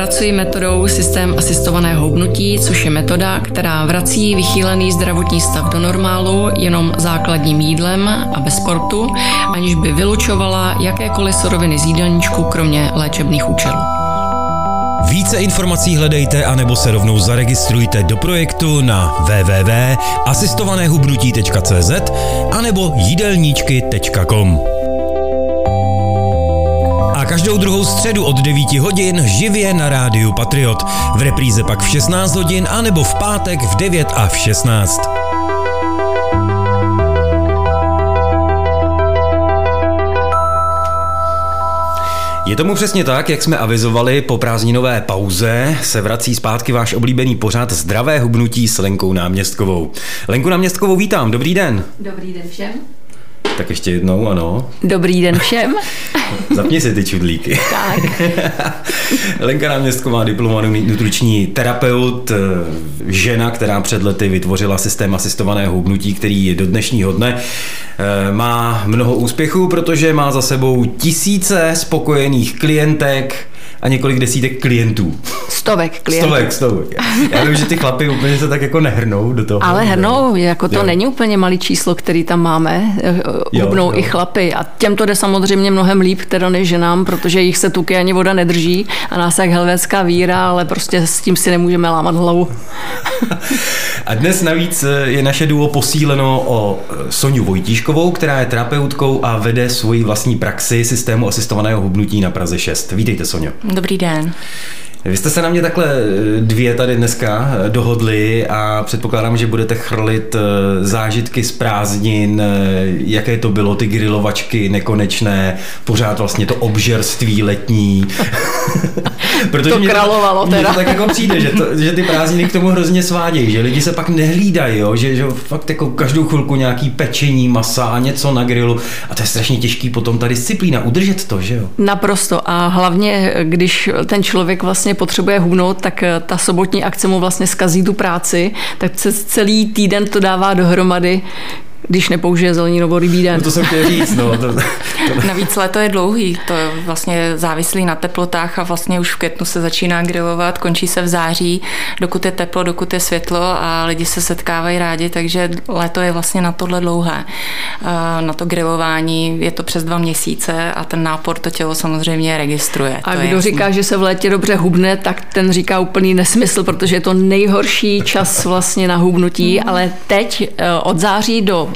Pracuji metodou systém asistovaného hubnutí, což je metoda, která vrací vychýlený zdravotní stav do normálu jenom základním jídlem a bez sportu, aniž by vylučovala jakékoliv suroviny z jídelníčku, kromě léčebných účelů. Více informací hledejte anebo se rovnou zaregistrujte do projektu na www.asistovanéhubnutí.cz anebo jídelníčky.com. A každou druhou středu od 9 hodin živě na rádiu Patriot. V repríze pak v 16 hodin anebo v pátek v 9 a v 16. Je tomu přesně tak, jak jsme avizovali, po prázdninové pauze se vrací zpátky váš oblíbený pořad Zdravé hubnutí s Lenkou Náměstkovou. Lenku Náměstkovou vítám, dobrý den. Dobrý den všem. Tak ještě jednou, ano. Dobrý den všem. Zapni si ty čudlíky. Tak. Lenka Náměstková, diplomovaný nutriční terapeut, žena, která před lety vytvořila systém asistovaného hubnutí, který do dnešního dne eh, má mnoho úspěchů, protože má za sebou tisíce spokojených klientek, a několik desítek klientů. Stovek klientů. Stovek, stovek. Já vím, že ty chlapy úplně se tak jako nehrnou do toho. Ale hrnou, jako to jo. není úplně malý číslo, který tam máme. Hubnou jo, jo. i chlapy. A těm to jde samozřejmě mnohem líp, teda než ženám, protože jich se tuky ani voda nedrží a nás jak helvétská víra, ale prostě s tím si nemůžeme lámat hlavu. a dnes navíc je naše duo posíleno o Soniu Vojtíškovou, která je terapeutkou a vede svoji vlastní praxi systému asistovaného hubnutí na Praze 6. Vítejte, Sonio. Dobrý den. Vy jste se na mě takhle eh, dvě tady dneska eh, dohodli a předpokládám, že budete chrlit eh, zážitky z prázdnin, jaké to bylo, ty grilovačky nekonečné, pořád vlastně to obžerství letní. Protože to mě královalo to, teda. to tak jako přijde, že, to, že ty prázdniny k tomu hrozně svádějí, že lidi se pak nehlídají, jo? Že, že fakt jako každou chvilku nějaký pečení masa a něco na grilu a to je strašně těžký potom ta disciplína, udržet to, že jo? Naprosto a hlavně, když ten člověk vlastně vlastně potřebuje hubnout, tak eh, ta sobotní akce mu vlastně skazí tu práci, tak přes celý týden to dává dohromady, když nepoužije zeleninovou rybí den. No to jsem chtěl říct, no. To, to... Navíc léto je dlouhý, to je vlastně závislý na teplotách a vlastně už v květnu se začíná grilovat, končí se v září, dokud je teplo, dokud je světlo a lidi se setkávají rádi, takže léto je vlastně na tohle dlouhé. Na to grilování je to přes dva měsíce a ten nápor to tělo samozřejmě registruje. A kdo říká, že se v létě dobře hubne, tak ten říká úplný nesmysl, protože je to nejhorší čas vlastně na hubnutí, ale teď eh, od září do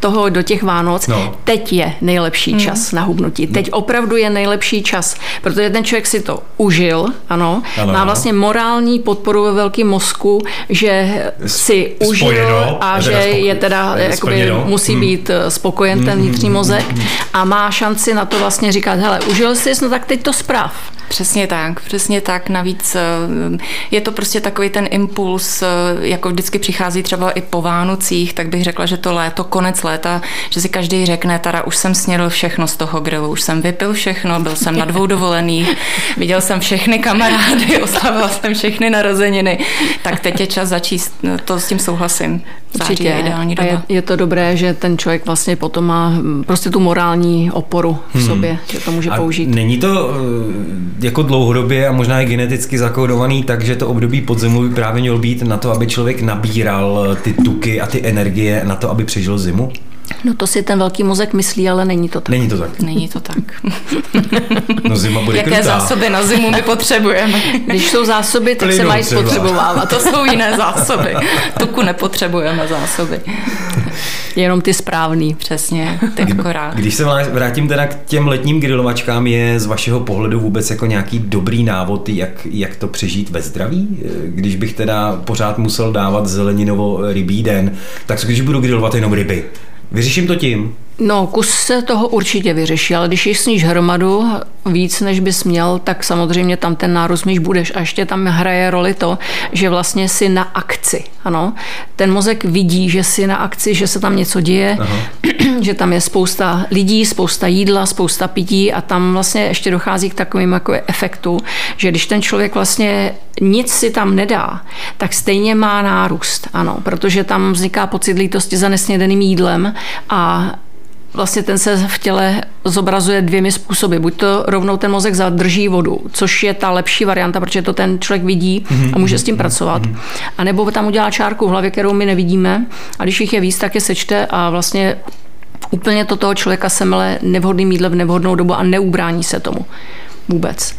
toho do těch Vánoc, no. teď je nejlepší mm. čas na hubnutí. Teď mm. opravdu je nejlepší čas, protože ten člověk si to užil, ano, ano má vlastně morální podporu ve velkém mozku, že si užil Spojeno, a že je teda, jakoby, musí mm. být eh, spokojen ten vnitřní mm, mozek mm, a má šanci na to vlastně říkat, hele, užil jsi, no tak teď to zpráv. Přesně tak, přesně tak. Navíc eh, je to prostě takový ten impuls, eh, jako vždycky přichází třeba i po Vánocích, tak bych řekla, že to léto, konec léta, že si každý řekne, teda už jsem snědl všechno z toho grilu, už jsem vypil všechno, byl jsem na dvou dovolených, viděl jsem všechny kamarády, oslavila jsem všechny narozeniny, tak teď je čas začít, no, to s tím souhlasím. Určitě. Je ideální doba. je, je to dobré, že ten člověk vlastně potom má hm, prostě tu morální oporu v hmm. sobě, že to může a použít. Není to eh, jako dlouhodobě a možná i geneticky zakódovaný, takže to období podzimu by právě mělo být na to, aby člověk nabíral ty tuky a ty energie na to, aby přežil zimu? No to si ten velký mozek myslí, ale není to tak. Není to tak. Není to tak. no zima bude Jaké krutá. zásoby na zimu my potřebujeme? Když jsou zásoby, tak Plynu se mají spotřebovávat. To jsou jiné zásoby. Tuku nepotřebujeme zásoby. Jenom ty správný. Přesně, ty akorát. Když se vrátím teda k těm letním grilovačkám, je z vašeho pohledu vůbec jako nějaký dobrý návod, jak, jak to přežít ve zdraví? Když bych teda pořád musel dávat zeleninovo rybí den, tak když budu grilovat jenom ryby, Vyřeším to tím? No, kus se toho určitě vyřeší, ale když sníš hromadu víc, než bys měl, tak samozřejmě tam ten nárůst míš budeš. A ještě tam hraje roli to, že vlastně si na akci. Ano, ten mozek vidí, že si na akci, že se tam něco děje, Aha. že tam je spousta lidí, spousta jídla, spousta pití a tam vlastně ještě dochází k takovým jako efektu, že když ten člověk vlastně nic si tam nedá, tak stejně má nárůst, ano, protože tam vzniká pocit lítosti za nesnědeným jídlem a vlastně ten se v těle zobrazuje dvěmi způsoby. Buď to rovnou ten mozek zadrží vodu, což je ta lepší varianta, protože to ten člověk vidí a může s tím pracovat. A nebo tam udělá čárku v hlavě, kterou my nevidíme a když jich je víc, tak je sečte a vlastně úplně to toho člověka semele nevhodným jídlem v nevhodnou dobu a neubrání se tomu vůbec.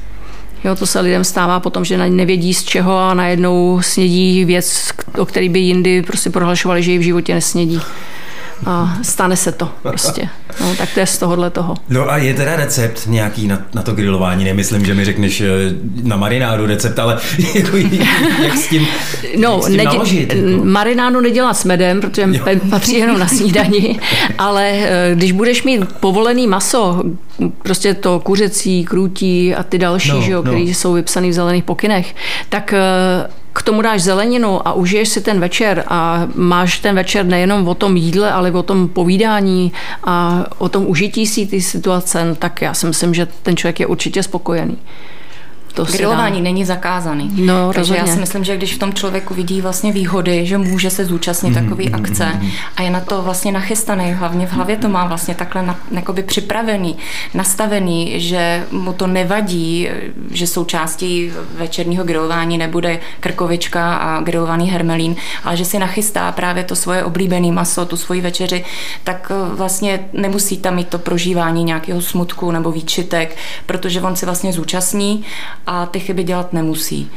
Jo, to se lidem stává potom, že nevědí z čeho a najednou snědí věc, o který by jindy prostě prohlašovali, že ji v životě nesnědí a stane se to prostě. No, tak to je z tohohle toho. No a je teda recept nějaký na, na to grilování? Nemyslím, že mi řekneš eh, na marinádu recept, ale jako, jak s tím, no, jak s tím nedě- naložit? Jako? Marinádu nedělat s medem, protože jo. patří jenom na snídani, ale eh, když budeš mít povolený maso, prostě to kuřecí, krůtí a ty další, no, že jo, no. které jsou vypsané v zelených pokynech, tak eh, k tomu dáš zeleninu a užiješ si ten večer a máš ten večer nejenom o tom jídle, ale o tom povídání a o tom užití si ty situace, tak já si myslím, že ten člověk je určitě spokojený. To Grilování není zakázaný. No, Takže rozhodně. já si myslím, že když v tom člověku vidí vlastně výhody, že může se zúčastnit mm, takové mm, akce mm, a je na to vlastně nachystaný, hlavně v hlavě to má vlastně takhle na, jakoby připravený, nastavený, že mu to nevadí, že součástí večerního grilování nebude krkovička a grilovaný hermelín, ale že si nachystá právě to svoje oblíbené maso, tu svoji večeři, tak eh, vlastně nemusí tam mít to prožívání nějakého smutku nebo výčitek, protože on si vlastně zúčastní a ty chyby dělat nemusí.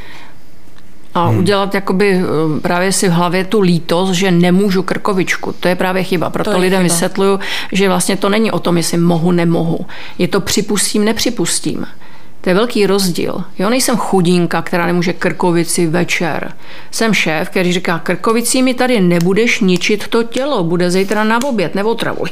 A hmm. udělat jakoby eh, právě si v hlavě tu lítost, že nemůžu krkovičku. To je právě chyba. Proto to lidem chyba. vysvětluju, že vlastně to není o tom, jestli mohu, nemohu. Je to připustím, nepřipustím. To je velký rozdíl. Jo, nejsem chudinka, která nemůže krkovici večer. Jsem šéf, který říká, krkovicí mi tady nebudeš ničit to tělo, bude zítra na oběd, neotravuj.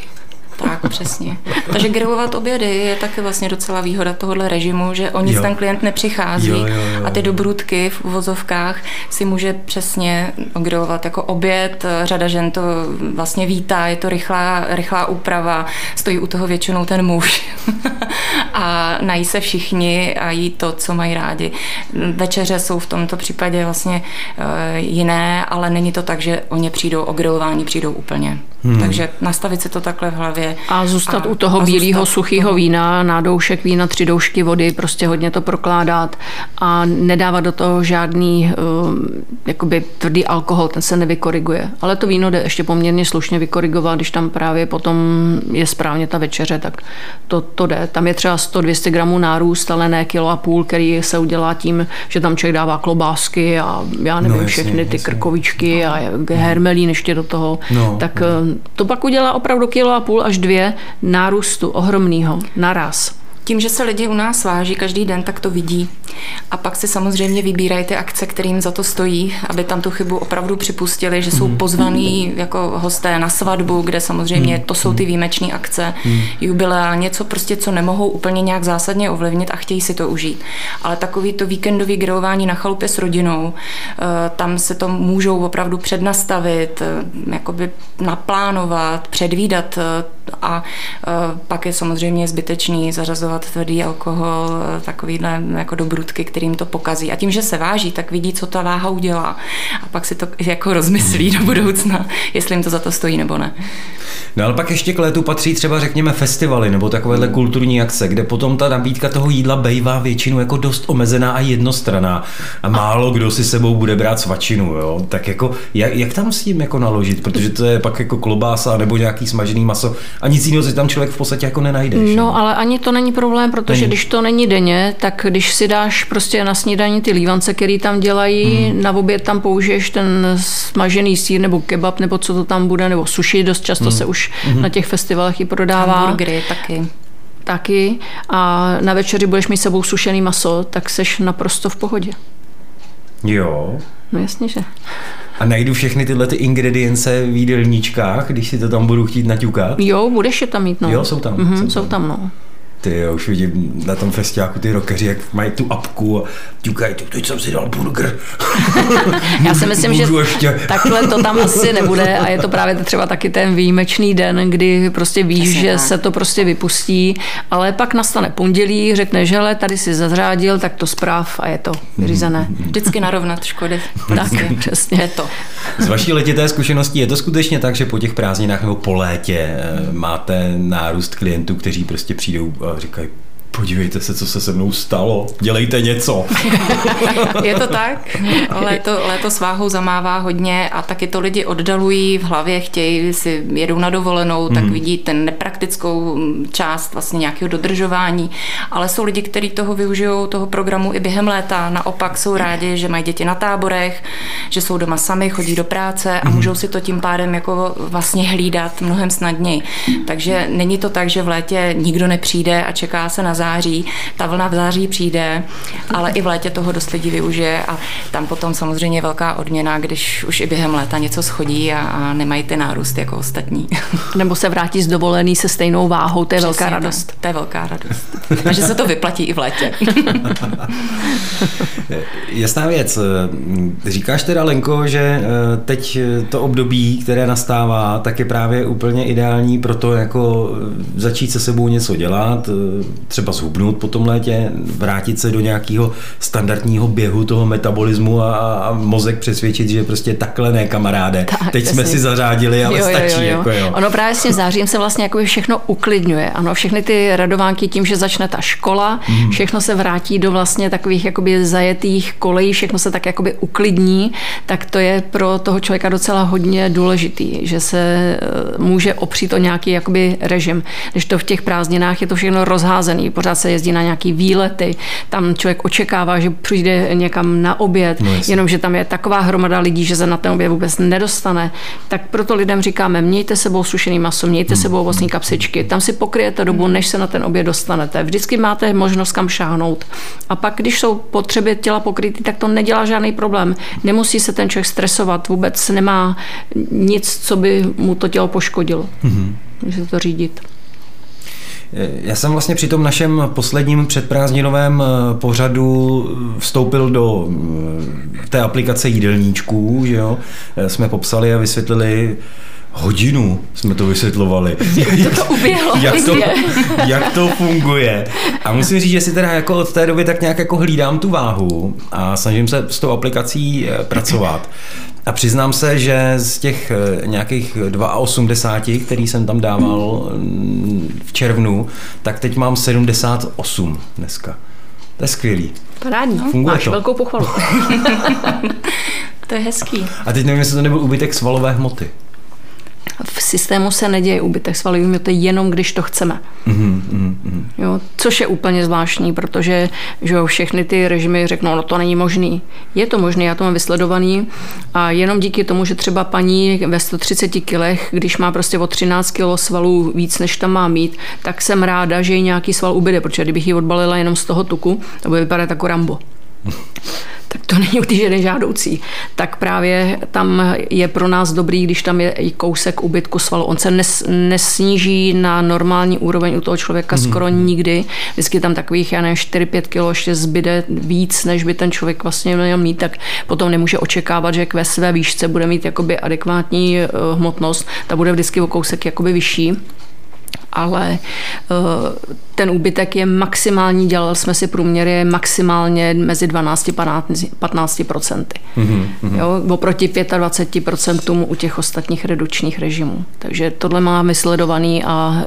Přesně. Takže grilovat obědy je taky vlastně docela výhoda tohohle režimu, že o nic jo. ten klient nepřichází jo, jo, jo. a ty dobrůdky v uvozovkách si může přesně grilovat jako oběd. Řada žen to vlastně vítá, je to rychlá, rychlá úprava, stojí u toho většinou ten muž a nají se všichni a jí to, co mají rádi. Večeře jsou v tomto případě vlastně eh, jiné, ale není to tak, že oni přijdou o grilování, přijdou úplně. Hmm. Takže nastavit si to takhle v hlavě. A zůstat a, u toho bílého suchého vína, na doušek vína, tři doušky vody, prostě hodně to prokládat a nedávat do toho žádný uh, jakoby tvrdý alkohol, ten se nevykoriguje. Ale to víno jde ještě poměrně slušně vykorigovat, když tam právě potom je správně ta večeře, tak to, to jde. Tam je třeba 100-200 gramů nárůst, ale ne kilo a půl, který se udělá tím, že tam člověk dává klobásky a já nevím, no, jasně, všechny ty jasně. krkovičky no. a hermelín ještě do toho. No, tak no to pak udělá opravdu kilo a půl až dvě nárůstu ohromného naraz. Tím, že se lidi u nás váží každý den, tak to vidí. A pak si samozřejmě vybírají ty akce, kterým za to stojí, aby tam tu chybu opravdu připustili, že jsou mhm. pozvaní jako hosté na svatbu, kde samozřejmě mhm. to jsou ty výjimečné akce, mhm. jubilea, něco prostě, co nemohou úplně nějak zásadně ovlivnit a chtějí si to užít. Ale takový to víkendový grilování na chalupě s rodinou, eh, tam se to můžou opravdu přednastavit, eh, jakoby naplánovat, předvídat eh, a pak je samozřejmě zbytečný zařazovat dávat tvrdý alkohol, takovýhle jako dobrutky, kterým to pokazí. A tím, že se váží, tak vidí, co ta váha udělá. A pak si to jako rozmyslí do budoucna, jestli jim to za to stojí nebo ne. No ale pak ještě k létu patří třeba řekněme festivaly nebo takovéhle kulturní akce, kde potom ta nabídka toho jídla bejvá většinou jako dost omezená a jednostraná a málo kdo si sebou bude brát svačinu, jo? Tak jako jak, jak tam s tím jako naložit, protože to je pak jako klobása nebo nějaký smažený maso a nic jiného si tam člověk v podstatě jako nenajdeš. No, ale ani to není problém, protože není. když to není denně, tak když si dáš prostě na snídaní ty lívance, který tam dělají, hmm. na oběd tam použiješ ten smažený sír nebo kebab, nebo co to tam bude, nebo suši, dost často hmm. se už hmm. na těch festivalech i prodává. Hamburgery taky. Taky. A na večeři budeš mít sebou sušený maso, tak seš naprosto v pohodě. Jo. No jasně, že. A najdu všechny tyhle ty ingredience v jídelníčkách, když si to tam budu chtít naťukat? Jo, budeš je tam mít, no. Jo, jsou tam. Mm-hmm, jsou, jsou tam, no. Ty jo, už vidím na tom festiáku ty rockeři, jak mají tu apku a ťukají, teď jsem si dal burger. Já si myslím, že ještě. takhle to tam asi nebude a je to právě třeba taky ten výjimečný den, kdy prostě víš, Jasně, že tak. se to prostě vypustí, ale pak nastane pondělí, řekne, že hele, tady si zazrádil, tak to zpráv a je to vyřízené. Vždycky narovnat škody. tak, přesně. Je to. Z vaší letité zkušenosti je to skutečně tak, že po těch prázdninách nebo po létě eh, máte nárůst klientů, kteří prostě přijdou a říkají, podívejte se, co se se mnou stalo, dělejte něco. je to tak, léto, léto s váhou zamává hodně a taky to lidi oddalují v hlavě, chtějí si jedou na dovolenou, tak hmm. vidí ten nepraktickou část vlastně nějakého dodržování, ale jsou lidi, kteří toho využijou, toho programu i během léta, naopak jsou rádi, že mají děti na táborech, že jsou doma sami, chodí do práce a hmm. můžou si to tím pádem jako vlastně hlídat mnohem snadněji. Takže není to tak, že v létě nikdo nepřijde a čeká se na září. Ta vlna v září přijde, ale i v létě toho dost lidí využije a tam potom samozřejmě velká odměna, když už i během léta něco schodí a, a nemají ty nárůst jako ostatní. Nebo se vrátí z dovolený se stejnou váhou, to je Přesně velká radost. Tak, to je velká radost. A že se to vyplatí i v létě. Jasná věc. Říkáš teda, Lenko, že eh, teď to období, které nastává, tak je právě úplně ideální pro to, jako začít se sebou něco dělat, eh, třeba třeba zhubnout po tom létě, vrátit se do nějakého standardního běhu toho metabolismu a, a mozek přesvědčit, že prostě takhle ne, kamaráde. Tak, Teď jsme si zařádili, ale jo, stačí. Jo, jo. Jako jo. Ono právě s tím zářím se vlastně jako všechno uklidňuje. Ano, všechny ty radovánky tím, že začne ta škola, mm. všechno se vrátí do vlastně takových jakoby zajetých kolejí, všechno se tak jakoby uklidní, tak to je pro toho člověka docela hodně důležitý, že se eh, může opřít o nějaký jakoby režim. Když to v těch prázdninách je to všechno rozházený, pořád se jezdí na nějaký výlety, tam člověk očekává, že přijde někam na oběd, no jenomže tam je taková hromada lidí, že se na ten oběd vůbec nedostane. Tak proto lidem říkáme, mějte sebou sušený maso, mějte sebou ovocní kapsičky, tam si pokryjete dobu, než se na ten oběd dostanete. Vždycky máte možnost kam šáhnout. A pak, když jsou potřeby těla pokrytý, tak to nedělá žádný problém. Nemusí se ten člověk stresovat, vůbec nemá nic, co by mu to tělo poškodilo. Mm-hmm. Může to řídit. Já jsem vlastně při tom našem posledním předprázdninovém eh, pořadu vstoupil do eh, té aplikace jídelníčků, že jo? Eh, jsme popsali a vysvětlili hodinu jsme to vysvětlovali. Jak to uběhlo. jak, to, jak to funguje. A musím říct, že si teda jako od té doby tak nějak jako hlídám tu váhu a snažím se s tou aplikací pracovat. A přiznám se, že z těch eh, nějakých 82, který jsem tam dával mm, v červnu, tak teď mám 78 dneska. To je skvělý. Parádní. Funguje Máš to. velkou pochvalu. to je hezký. A teď nevím, jestli to nebyl úbytek svalové hmoty v systému se neděje úbytek svalový hmoty jenom když to chceme. Mm-hmm, mm-hmm. Jo, což je úplně zvláštní, protože že jo, všechny ty režimy řeknou, no to není možný. Je to možné, já to mám vysledovaný a jenom díky tomu, že třeba paní ve 130 kilech, když má prostě o 13 kg svalů víc, než tam má mít, tak jsem ráda, že jí nějaký sval ubyde, protože kdybych ji odbalila jenom z toho tuku, to by vypadat jako Rambo tak to není určitě nežádoucí. Tak právě tam je pro nás dobrý, když tam je i kousek ubytku svalu. On se nes, nesníží na normální úroveň u toho člověka mm-hmm. skoro nikdy. Vždycky tam takových, já nevím, 4-5 kg ještě zbyde víc, než by ten člověk vlastně měl mít, tak potom nemůže očekávat, že ve své výšce bude mít jakoby adekvátní eh, hmotnost, ta bude vždycky o kousek jakoby vyšší ale eh, ten úbytek je maximální, dělali jsme si průměry maximálně mezi 12 a 15 procenty. Mm-hmm. Jo, oproti 25 procentům u těch ostatních redukčních režimů. Takže tohle má vysledovaný a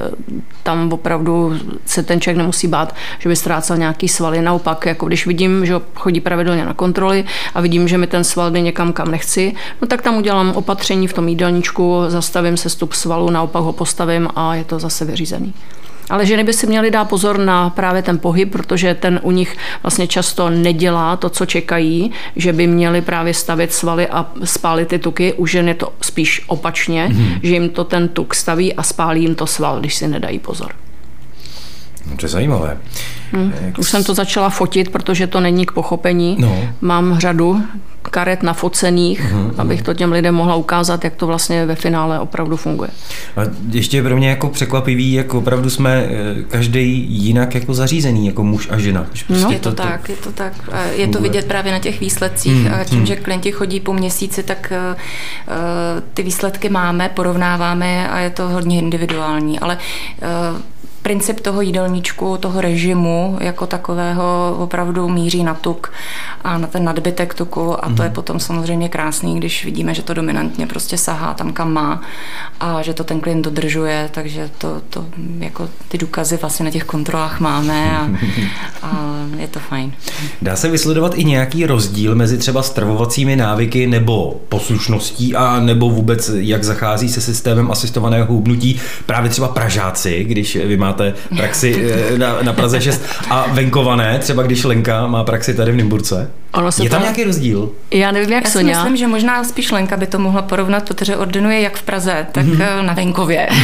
tam opravdu se ten člověk nemusí bát, že by ztrácel nějaký svaly. Naopak, jako když vidím, že chodí pravidelně na kontroly a vidím, že mi ten sval jde někam, kam nechci, no tak tam udělám opatření v tom jídelníčku, zastavím se stup svalu, naopak ho postavím a je to zase vyřízený. Ale ženy by si měly dát pozor na právě ten pohyb, protože ten u nich vlastně často nedělá to, co čekají, že by měli právě stavět svaly a spálit ty tuky. U žen je to spíš opačně, mm-hmm. že jim to ten tuk staví a spálí jim to sval, když si nedají pozor. To je zajímavé. Hmm. Už jsem to začala fotit, protože to není k pochopení. No. Mám řadu karet nafocených, uh-huh, abych to těm lidem mohla ukázat, jak to vlastně ve finále opravdu funguje. A ještě pro mě jako překvapivý, jak opravdu jsme eh, každý jinak jako zařízený, jako muž a žena. Prostě no. Je to, to tak, je to tak. Je to vidět právě na těch výsledcích. Hmm, a tím, hmm. že klienti chodí po měsíci, tak uh, ty výsledky máme, porovnáváme a je to hodně individuální. Ale uh, princip toho jídelníčku, toho režimu jako takového opravdu míří na tuk a na ten nadbytek tuku a to je mhm. potom samozřejmě krásný, když vidíme, že to dominantně prostě sahá tam, kam má a že to ten klient dodržuje, takže to, to jako ty důkazy vlastně na těch kontrolách máme a, a je to fajn. Dá se vysledovat i nějaký rozdíl mezi třeba stravovacími návyky nebo poslušností a nebo vůbec jak zachází se systémem asistovaného hubnutí právě třeba Pražáci, když vy máte máte praxi eh, na, na Praze 6 a venkované, třeba když Lenka má praxi tady v Nymburce? Ono se je tam to... nějaký rozdíl? Já nevím, jak Já si myslím, že možná spíš Lenka by to mohla porovnat, protože ordinuje jak v Praze, tak mm-hmm. na venkově.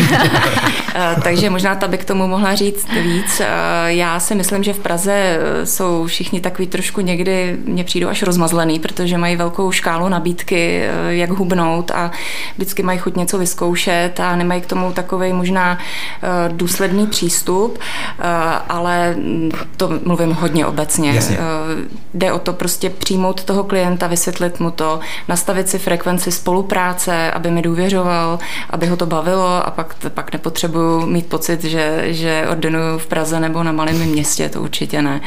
Eh, takže možná ta by k tomu mohla říct víc. Já si myslím, že v Praze jsou všichni takový trošku někdy, mě přijdou až rozmazlený, protože mají velkou škálu nabídky, jak hubnout a vždycky mají chuť něco vyzkoušet a nemají k tomu takový možná důsledný přístup, ale to mluvím hodně obecně. Jasně. Jde o to prostě prostě přijmout toho klienta, vysvětlit mu to, nastavit si frekvenci spolupráce, aby mi důvěřoval, aby ho to bavilo a pak, pak nepotřebuju mít pocit, že, že ordinuju v Praze nebo na malém městě, to určitě ne.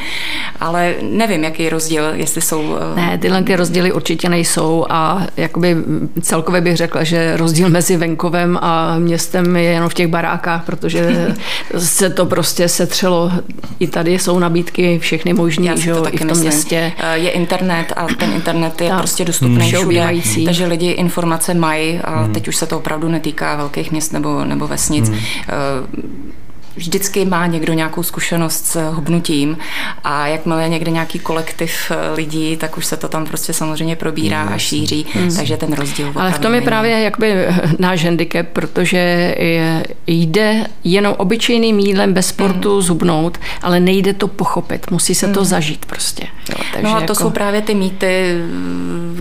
Ale nevím, jaký je rozdíl, jestli jsou... Eh, ne, tyhle ty rozdíly určitě nejsou a jakoby celkově bych řekla, že rozdíl mezi venkovem a městem je jenom v těch barákách, protože se to prostě setřelo. I tady jsou nabídky všechny možné, že jo, i v tom myslím. městě. Eh, je internet a ten internet je tak. prostě dostupný hmm. všude, takže lidi informace mají a hmm. teď už se to opravdu netýká velkých měst nebo, nebo vesnic. Hmm vždycky má někdo nějakou zkušenost s hubnutím a jakmile je někde nějaký kolektiv eh, lidí, tak už se to tam prostě samozřejmě probírá mm, a šíří, mm. takže ten rozdíl. Ale v tom je právě jakoby eh, náš handicap, protože jde jenom obyčejným jídlem bez sportu mm. zhubnout, ale nejde to pochopit, musí se to mm. zažít prostě. Jo, takže no a to jako... jsou právě ty mýty,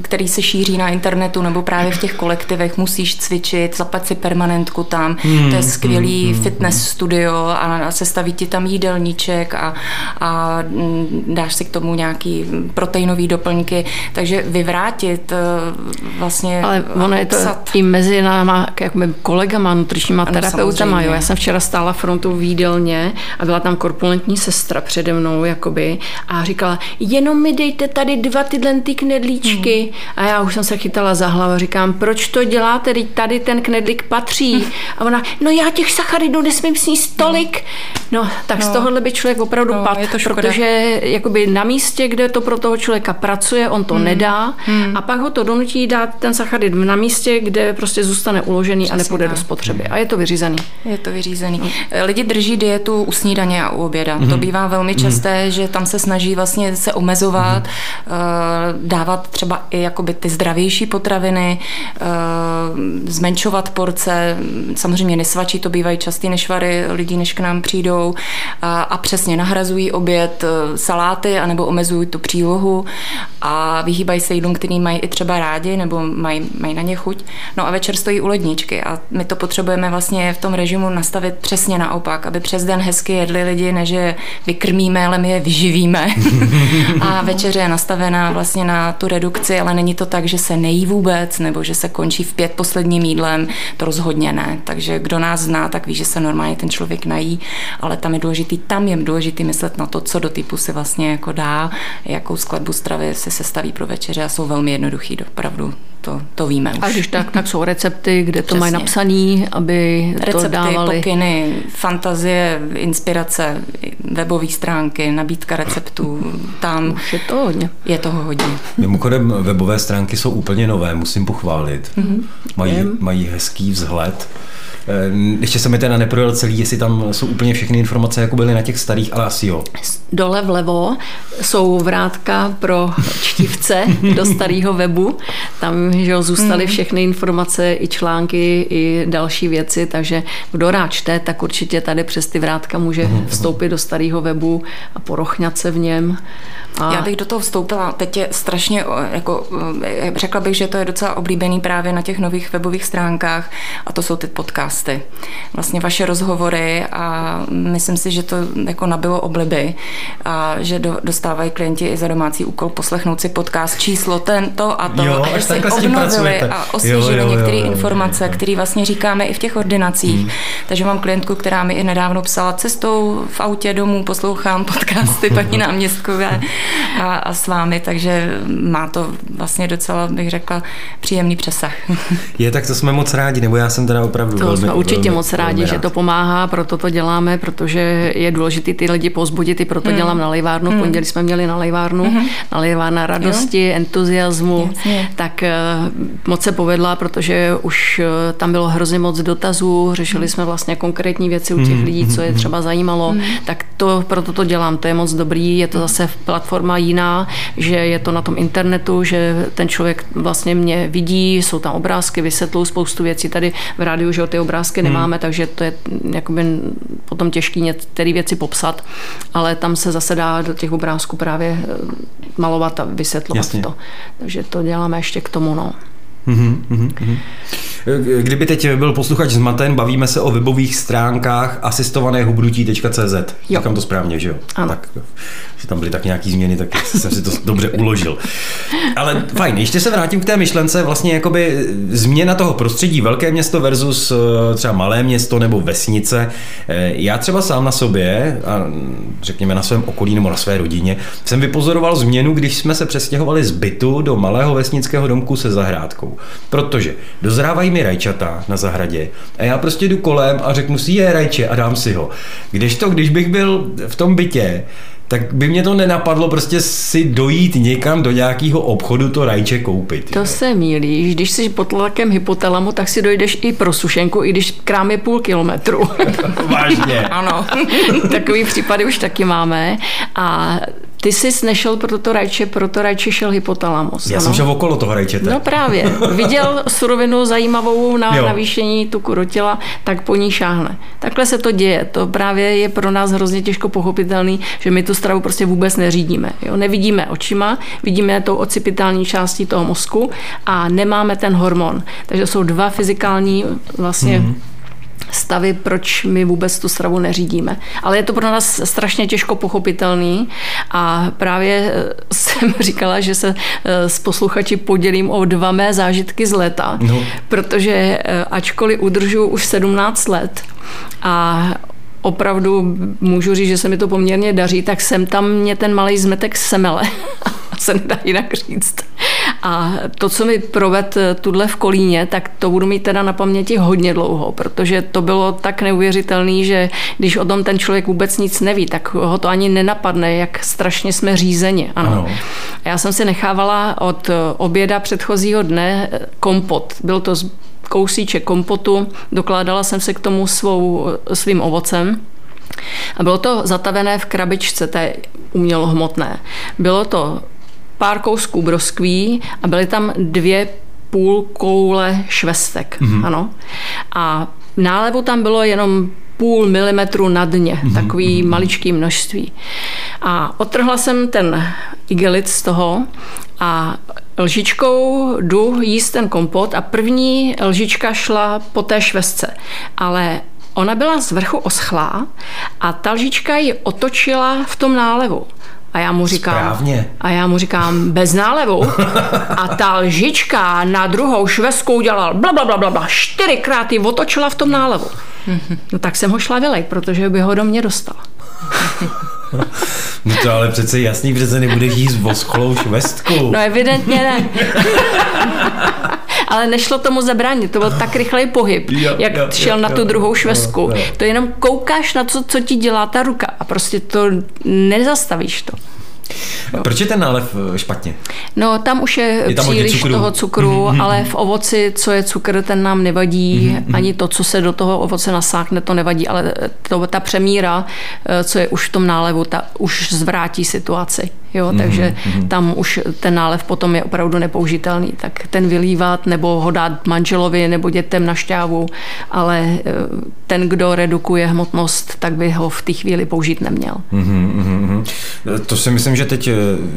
které se šíří na internetu nebo právě v těch kolektivech, musíš cvičit, zaplať si permanentku tam, mm. to je skvělý mm. fitness studio, a sestaví ti tam jídelníček a, a dáš si k tomu nějaký proteinový doplňky, takže vyvrátit eh, vlastně Ale ono je to psat. i mezi náma, jako kolegama, nutričníma ano, terapeutama, jo. Já jsem včera stála frontu v jídelně a byla tam korpulentní sestra přede mnou, jakoby, a říkala, jenom mi dejte tady dva tyhle ty knedlíčky. Hmm. A já už jsem se chytala za hlavu, říkám, proč to děláte, tady ten knedlík patří. Hmm. A ona, no já těch sacharidů nesmím sníst tolik, tolik. No, tak no. z tohohle by člověk opravdu no, pad, protože jakoby na místě, kde to pro toho člověka pracuje, on to hmm. nedá hmm. a pak ho to donutí dát ten sacharid na místě, kde prostě zůstane uložený Přesně a nepůjde tak. do spotřeby. A je to vyřízený. Je to vyřízený. No. Lidi drží dietu u snídaně a u oběda. Hmm. To bývá velmi hmm. časté, hmm. že tam se snaží vlastně se omezovat, hmm. dávat třeba i jakoby ty zdravější potraviny, eh, zmenšovat porce. Samozřejmě nesvačí to bývají častý nešvary lidí, než k nám přijdou a, a přesně nahrazují oběd e, saláty anebo omezují tu přílohu a vyhýbají se jídlům, který mají i třeba rádi nebo mají, mají na ně chuť. No a večer stojí u ledničky a my to potřebujeme vlastně v tom režimu nastavit přesně naopak, aby přes den hezky jedli lidi, než je vykrmíme, ale my je vyživíme. a večeře je nastavená vlastně na tu redukci, ale není to tak, že se nejí vůbec nebo že se končí v pět posledním jídlem, to rozhodně ne. Takže kdo nás zná, tak ví, že se normálně ten člověk nají, ale tam je důležitý, tam je důležitý myslet na to, co do typu si vlastně jako dá, jakou skladbu stravy si sestaví pro večeře a jsou velmi jednoduchý, opravdu to, to víme už. A když tak, tak jsou recepty, kde to Přesně. mají napsaný, aby recepty, to dávali. pokyny, fantazie, inspirace, webové stránky, nabídka receptů, tam už je to hodně. Je toho hodně. Mimochodem, webové stránky jsou úplně nové, musím pochválit. Mm-hmm. Mají, mají hezký vzhled ještě se mi teda neprojel celý, jestli tam jsou úplně všechny informace, jako byly na těch starých, ale asi jo. Dole vlevo jsou vrátka pro čtivce do starého webu. Tam že jo, zůstaly mm. všechny informace, i články, i další věci, takže kdo rád čte, tak určitě tady přes ty vrátka může mm. vstoupit do starého webu a porochňat se v něm. A... Já bych do toho vstoupila. Teď je strašně, jako, eh, řekla bych, že to je docela oblíbený právě na těch nových webových stránkách a to jsou ty podcasty. Vlastně vaše rozhovory a myslím si, že to jako nabilo obliby a že do, dostávají klienti i za domácí úkol poslechnout si podcast číslo tento a to, jo, a že si obnovili a osvěžili některé informace, které vlastně říkáme i v těch ordinacích. Hmm. Takže mám klientku, která mi i nedávno psala cestou v autě domů, poslouchám podcasty paní náměstkové a, a s vámi, takže má to vlastně docela, bych řekla, příjemný přesah. Je, tak to jsme moc rádi, nebo já jsem teda opravdu To velmi, jsme určitě velmi, moc rádi, velmi rád. že to pomáhá, proto to děláme, protože je důležité ty lidi pozbudit, i proto hmm. dělám na lejvárnu. Hmm. Pondělí jsme měli na lejvárnu, hmm. na lejvárna radosti, jo. entuziasmu, Jasně. tak uh, moc se povedla, protože už uh, tam bylo hrozně moc dotazů, řešili hmm. jsme vlastně konkrétní věci u těch hmm. lidí, co je hmm. třeba zajímalo, hmm. tak to proto to dělám, to je moc dobrý, je to zase platforma jiná, že je to na tom internetu, že ten člověk vlastně mě vidí, jsou tam obrázky, vysvětlují spoustu věcí. Tady v rádiu, že ty obrázky hmm. nemáme, takže to je jakoby potom těžké některé věci popsat, ale tam se zase dá do těch obrázků právě eh, malovat a vysvětlovat Jasně. to. Takže to děláme ještě k tomu. No. Mm-hmm, mm-hmm. Kdyby teď byl posluchač zmaten, bavíme se o webových stránkách asistovanéhubnutí.cz. Říkám to správně, že jo? Ano. Tak, že tam byly tak nějaký změny, tak jsem si to dobře uložil. Ale fajn, ještě se vrátím k té myšlence, vlastně jakoby změna toho prostředí, velké město versus eh, třeba malé město nebo vesnice. Eh, já třeba sám na sobě, a řekněme na svém okolí nebo na své rodině, jsem vypozoroval změnu, když jsme se přestěhovali z bytu do malého vesnického domku se zahrádkou. Protože dozrávají mi rajčata na zahradě a já prostě jdu kolem a řeknu si je rajče a dám si ho. Kdežto, když bych byl v tom bytě, tak by mě to nenapadlo prostě si dojít někam do nějakého obchodu to rajče koupit. To jo. se mílíš. Když jsi pod tlakem hypotalamu, tak si dojdeš i pro sušenku, i když krám je půl kilometru. Vážně. ano. Takový případy už taky máme. A ty jsi nešel pro to rajče, pro to rajče šel hypotalamus. Já ano? jsem šel okolo toho rajčete. No právě. Viděl surovinu zajímavou na jo. navýšení tuku do těla, tak po ní šáhne. Takhle se to děje. To právě je pro nás hrozně těžko pochopitelný, že my tu stravu prostě vůbec neřídíme. Jo? Nevidíme očima, vidíme tou ocipitální částí toho mozku a nemáme ten hormon. Takže jsou dva fyzikální vlastně mm-hmm stavy, proč my vůbec tu stravu neřídíme. Ale je to pro nás strašně těžko pochopitelný a právě eh, jsem říkala, že se eh, s posluchači podělím o dva mé zážitky z leta, no. protože eh, ačkoliv udržu už 17 let a opravdu můžu říct, že se mi to poměrně daří, tak jsem tam mě ten malý zmetek semele. se nedá jinak říct. A to, co mi proved tuhle v Kolíně, tak to budu mít teda na paměti hodně dlouho, protože to bylo tak neuvěřitelný, že když o tom ten člověk vůbec nic neví, tak ho to ani nenapadne, jak strašně jsme řízeni. Ano. ano. Já jsem si nechávala od oběda předchozího dne kompot. Byl to kousíček kompotu, dokládala jsem se k tomu svou, svým ovocem. A bylo to zatavené v krabičce té umělohmotné. Bylo to pár kousků broskví a byly tam dvě půl koule švestek. Mm-hmm. Ano. A nálevu tam bylo jenom půl milimetru na dně, mm-hmm. takový mm-hmm. maličký množství. A otrhla jsem ten igelit z toho a lžičkou jdu jíst ten kompot a první lžička šla po té švestce. Ale ona byla z vrchu oschlá a ta lžička ji otočila v tom nálevu. A já mu říkám, Správně. a já mu říkám, bez nálevu. A ta lžička na druhou švestku udělal bla, bla, bla, bla, bla, čtyřikrát ji otočila v tom nálevu. No tak jsem ho šla vylej, protože by ho do mě dostal. No to ale přece jasný, přece nebudeš jíst voschlou švestku. No evidentně ne. Ale nešlo tomu zabránit, to byl tak rychlej pohyb, jo, jak jo, šel jo, na tu jo, druhou švestku. Jo, jo. To jenom koukáš na to, co ti dělá ta ruka a prostě to nezastavíš to. A proč je ten nálev eh, špatně? No tam už je, je tam příliš cukru. toho cukru, mm-hmm. ale v ovoci, co je cukr, ten nám nevadí, mm-hmm. ani to, co se do toho ovoce nasákne, to nevadí, ale to, ta přemíra, eh, co je už v tom nálevu, ta už zvrátí situaci. Jo, mm-hmm. takže tam už ten nálev potom je opravdu nepoužitelný. Tak ten vylívat nebo ho dát manželovi nebo dětem na šťávu, ale eh, ten, kdo redukuje hmotnost, tak by ho v té chvíli použít neměl. Mm-hmm. To si myslím, že teď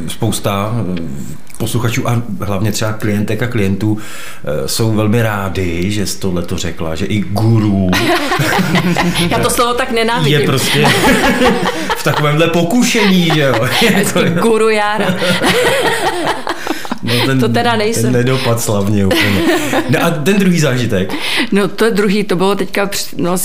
spousta posluchačů a hlavně třeba klientek a klientů eh, jsou velmi rádi, že jsi tohle to řekla, že i guru Já to slovo tak nenávidím. Je prostě v takovémhle pokušení, že jo. guru Jára. No ten, to teda nejsem. Ten nedopad slavně úplně. No a ten druhý zážitek? No to druhý, to bylo teďka no,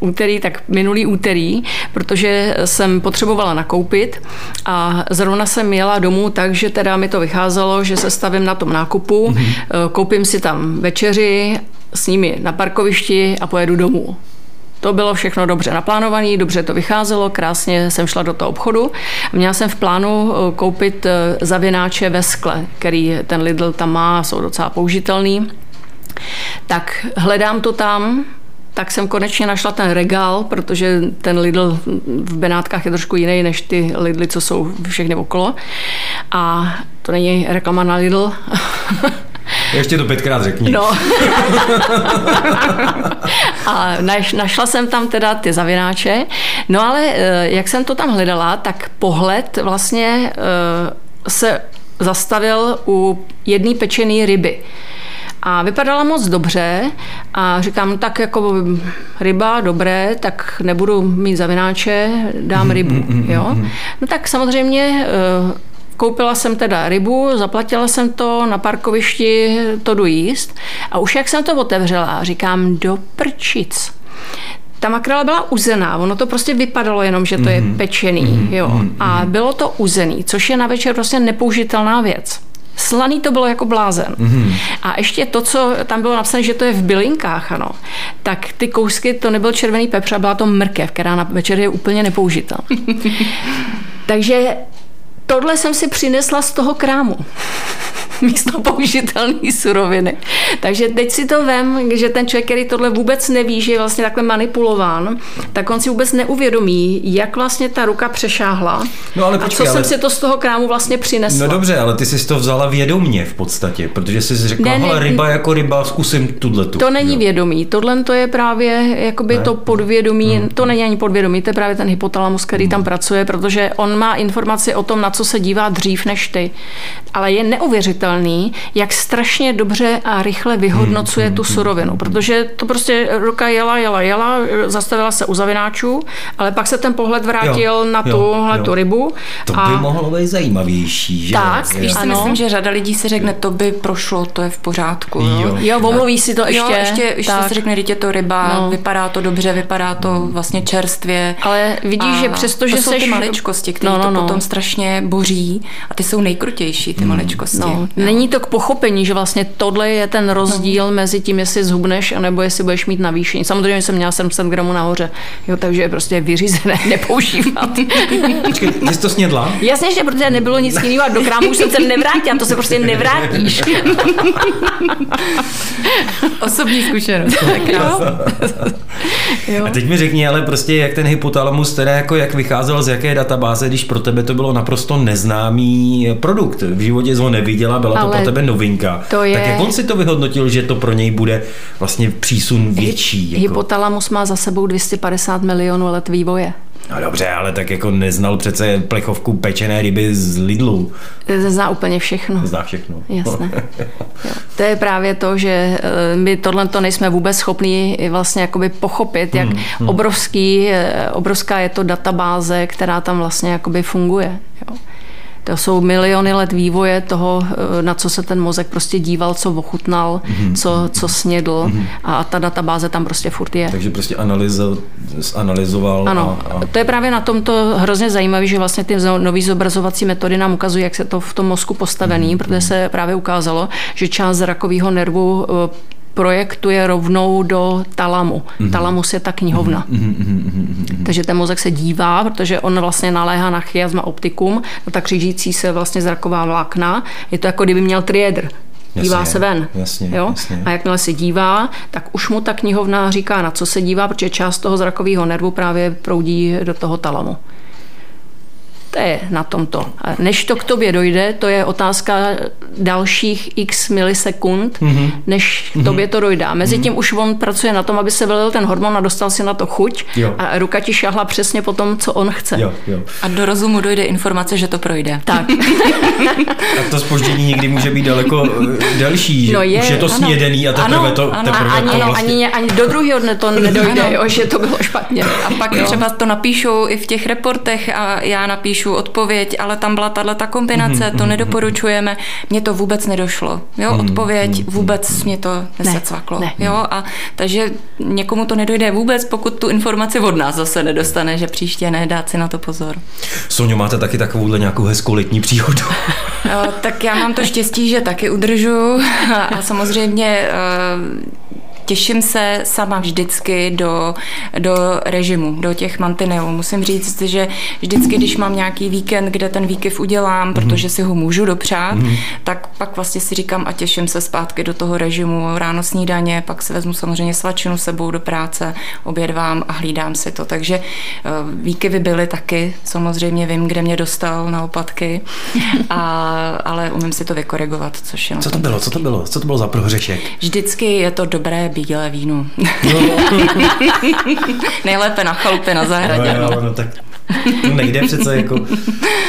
úterý, tak minulý úterý, protože jsem potřebovala nakoupit a zrovna jsem jela domů tak, že teda mi to vycházelo, že se stavím na tom nákupu, mm-hmm. koupím si tam večeři s nimi na parkovišti a pojedu domů. To bylo všechno dobře naplánované, dobře to vycházelo, krásně jsem šla do toho obchodu. Měla jsem v plánu eh, koupit eh, zavináče ve skle, který ten Lidl tam má, jsou docela použitelný. Tak hledám to tam, tak jsem konečně našla ten regál, protože ten Lidl v Benátkách je trošku jiný než ty Lidly, co jsou všechny okolo. A to není reklama na Lidl. Ještě to pětkrát řekni. No. a naš, našla jsem tam teda ty zavináče. No ale eh, jak jsem to tam hledala, tak pohled vlastně eh, se zastavil u jedné pečené ryby. A vypadala moc dobře a říkám, no tak jako ryba, dobré, tak nebudu mít zavináče, dám rybu. Jo? No tak samozřejmě eh, Koupila jsem teda rybu, zaplatila jsem to na parkovišti, to jdu jíst a už jak jsem to otevřela, říkám do prčic. Ta makrela byla uzená, ono to prostě vypadalo jenom, že to je mhm. pečený, mhm. jo. Mhm. A bylo to uzený, což je na večer prostě nepoužitelná věc. Slaný to bylo jako blázen. Mm-hmm. A ještě to, co tam bylo napsané, že to je v bylinkách, ano, tak ty kousky, to nebyl červený pepř, byla to mrkev, která na večer je úplně nepoužitelná. Takže tohle jsem si přinesla z toho krámu. místo použitelné suroviny. Takže teď si to vem, že ten člověk, který tohle vůbec neví, že je vlastně takhle manipulován, tak on si vůbec neuvědomí, jak vlastně ta ruka přešáhla no, ale počkej, a co ale... jsem si to z toho krámu vlastně přinesla. No dobře, ale ty jsi to vzala vědomně v podstatě, protože jsi řekla, ne, ne, ryba jako ryba, zkusím tuhle tu. To není jo. vědomí, tohle to je právě jakoby ne? to podvědomí, hmm. to není ani podvědomí, to je právě ten hypotalamus, který hmm. tam pracuje, protože on má informaci o tom, na co se dívá dřív než ty. Ale je neuvěřitelné, neuvěřitelný, jak strašně dobře a rychle vyhodnocuje hmm, tu hmm, surovinu, hmm, protože to prostě ruka jela, jela, jela, zastavila se u zavináčů, ale pak se ten pohled vrátil jo, na tuhle tu rybu. To a... by mohlo být zajímavější, že? Tak, víš, si myslím, že řada lidí si řekne, to by prošlo, to je v pořádku. Jo, jo omluví si to ještě. Jo, ještě, ještě si řekne, že je to ryba, no. vypadá to dobře, vypadá to vlastně čerstvě. Ale vidíš, a že přesto, že to jsou seš... ty maličkosti, které no, no, no. to potom strašně boří a ty jsou nejkrutější, ty maličkosti. No, Není to k pochopení, že vlastně tohle je ten rozdíl no. mezi tím, jestli zhubneš, anebo jestli budeš mít navýšení. Samozřejmě jsem měla 700 gramů nahoře, jo, takže je prostě vyřízené nepoužívat. Počkej, jsi to snědla? Jasně, že protože nebylo nic jiného a do krámu už jsem se nevrátila, to se prostě nevrátíš. Osobní zkušenost. jo. A teď mi řekni, ale prostě jak ten hypotalamus, teda jako jak vycházel z jaké databáze, když pro tebe to bylo naprosto neznámý produkt. V životě jsi ho neviděla, byla Ale to pro tebe novinka. To je... Tak jak on si to vyhodnotil, že to pro něj bude vlastně přísun větší? Jako... Hypotalamus má za sebou 250 milionů let vývoje. No dobře, ale tak jako neznal přece plechovku pečené ryby z Lidlu. Zná úplně všechno. Zná všechno. Jasné. jo. To je právě to, že eh, my tohle to nejsme vůbec schopni vlastně jakoby pochopit, jak hmm, hmm. obrovský, eh, obrovská je to databáze, která tam vlastně jakoby funguje. Jo. To jsou miliony let vývoje toho, eh, na co se ten mozek prostě díval, co ochutnal, mm-hmm. co, co snědl mm-hmm. a ta databáze tam prostě furt je. Takže prostě analyzo, analyzoval. Ano, a, a... to je právě na tomto hrozně zajímavé, že vlastně ty nové zobrazovací metody nám ukazují, jak se to v tom mozku postavený, mm-hmm. protože se právě ukázalo, že část zrakového nervu eh, projektuje rovnou do talamu. Mm-hmm. Talamus je ta knihovna. Mm-hmm. Mm-hmm. Takže ten mozek se dívá, protože on vlastně naléhá na chiasma optikum, na tak křížící se vlastně zraková vlákna. Je to jako kdyby měl triedr. Dívá jasně, se ven. Jasně, jo? Jasně. A jakmile se dívá, tak už mu ta knihovna říká, na co se dívá, protože část toho zrakového nervu právě proudí do toho talamu. To je na tomto. Než to k tobě dojde, to je otázka dalších x milisekund, mm-hmm. než k tobě to dojde. A mezi mhm. tím mm-hmm. už on pracuje na tom, aby se vylil ten hormon a dostal si na to chuť jo. a ruka ti šahla přesně po tom, co on chce. Jo, jo. A do rozumu dojde informace, že to projde. Tak. a to spoždění někdy může být daleko eh, delší. No je, už je to ano. snědený a teprve ano, to, ano, teprve ani, to vlastně... ani, ani do druhého dne to nedojde, jo, že to bylo špatně. A pak jo. třeba to napíšou i v těch reportech a já napíšu napíšu odpověď, ale tam byla tahle ta kombinace, mm-hmm. to mhm, nedoporučujeme. Mně to vůbec nedošlo. Jo, mm-hmm. odpověď mhm, vůbec mm-hmm. mě to nesecvaklo. Ne, ne. Jo, a takže někomu to nedojde vůbec, pokud tu informaci od nás zase nedostane, že příště ne, dát si na to pozor. Soňo, máte taky takovouhle nějakou hezkou letní příhodu? tak já mám to štěstí, že taky udržu a samozřejmě těším se sama vždycky do, do režimu, do těch mantinelů. Musím říct, že vždycky, když mám nějaký víkend, kde ten výkyv udělám, protože si ho můžu dopřát, mm-hmm. tak pak vlastně si říkám a těším se zpátky do toho režimu. Ráno snídaně, pak si vezmu samozřejmě svačinu sebou do práce, obědvám a hlídám si to. Takže eh, výkyvy byly taky, samozřejmě vím, kde mě dostal na opatky, a, ale umím si to vykorigovat, což je Co to bylo? Co to bylo? Co to bylo za prohřešek? Vždycky je to dobré bílé víno. No. Nejlépe na chalupě na zahradě. No, jo, no, tak to nejde přece jako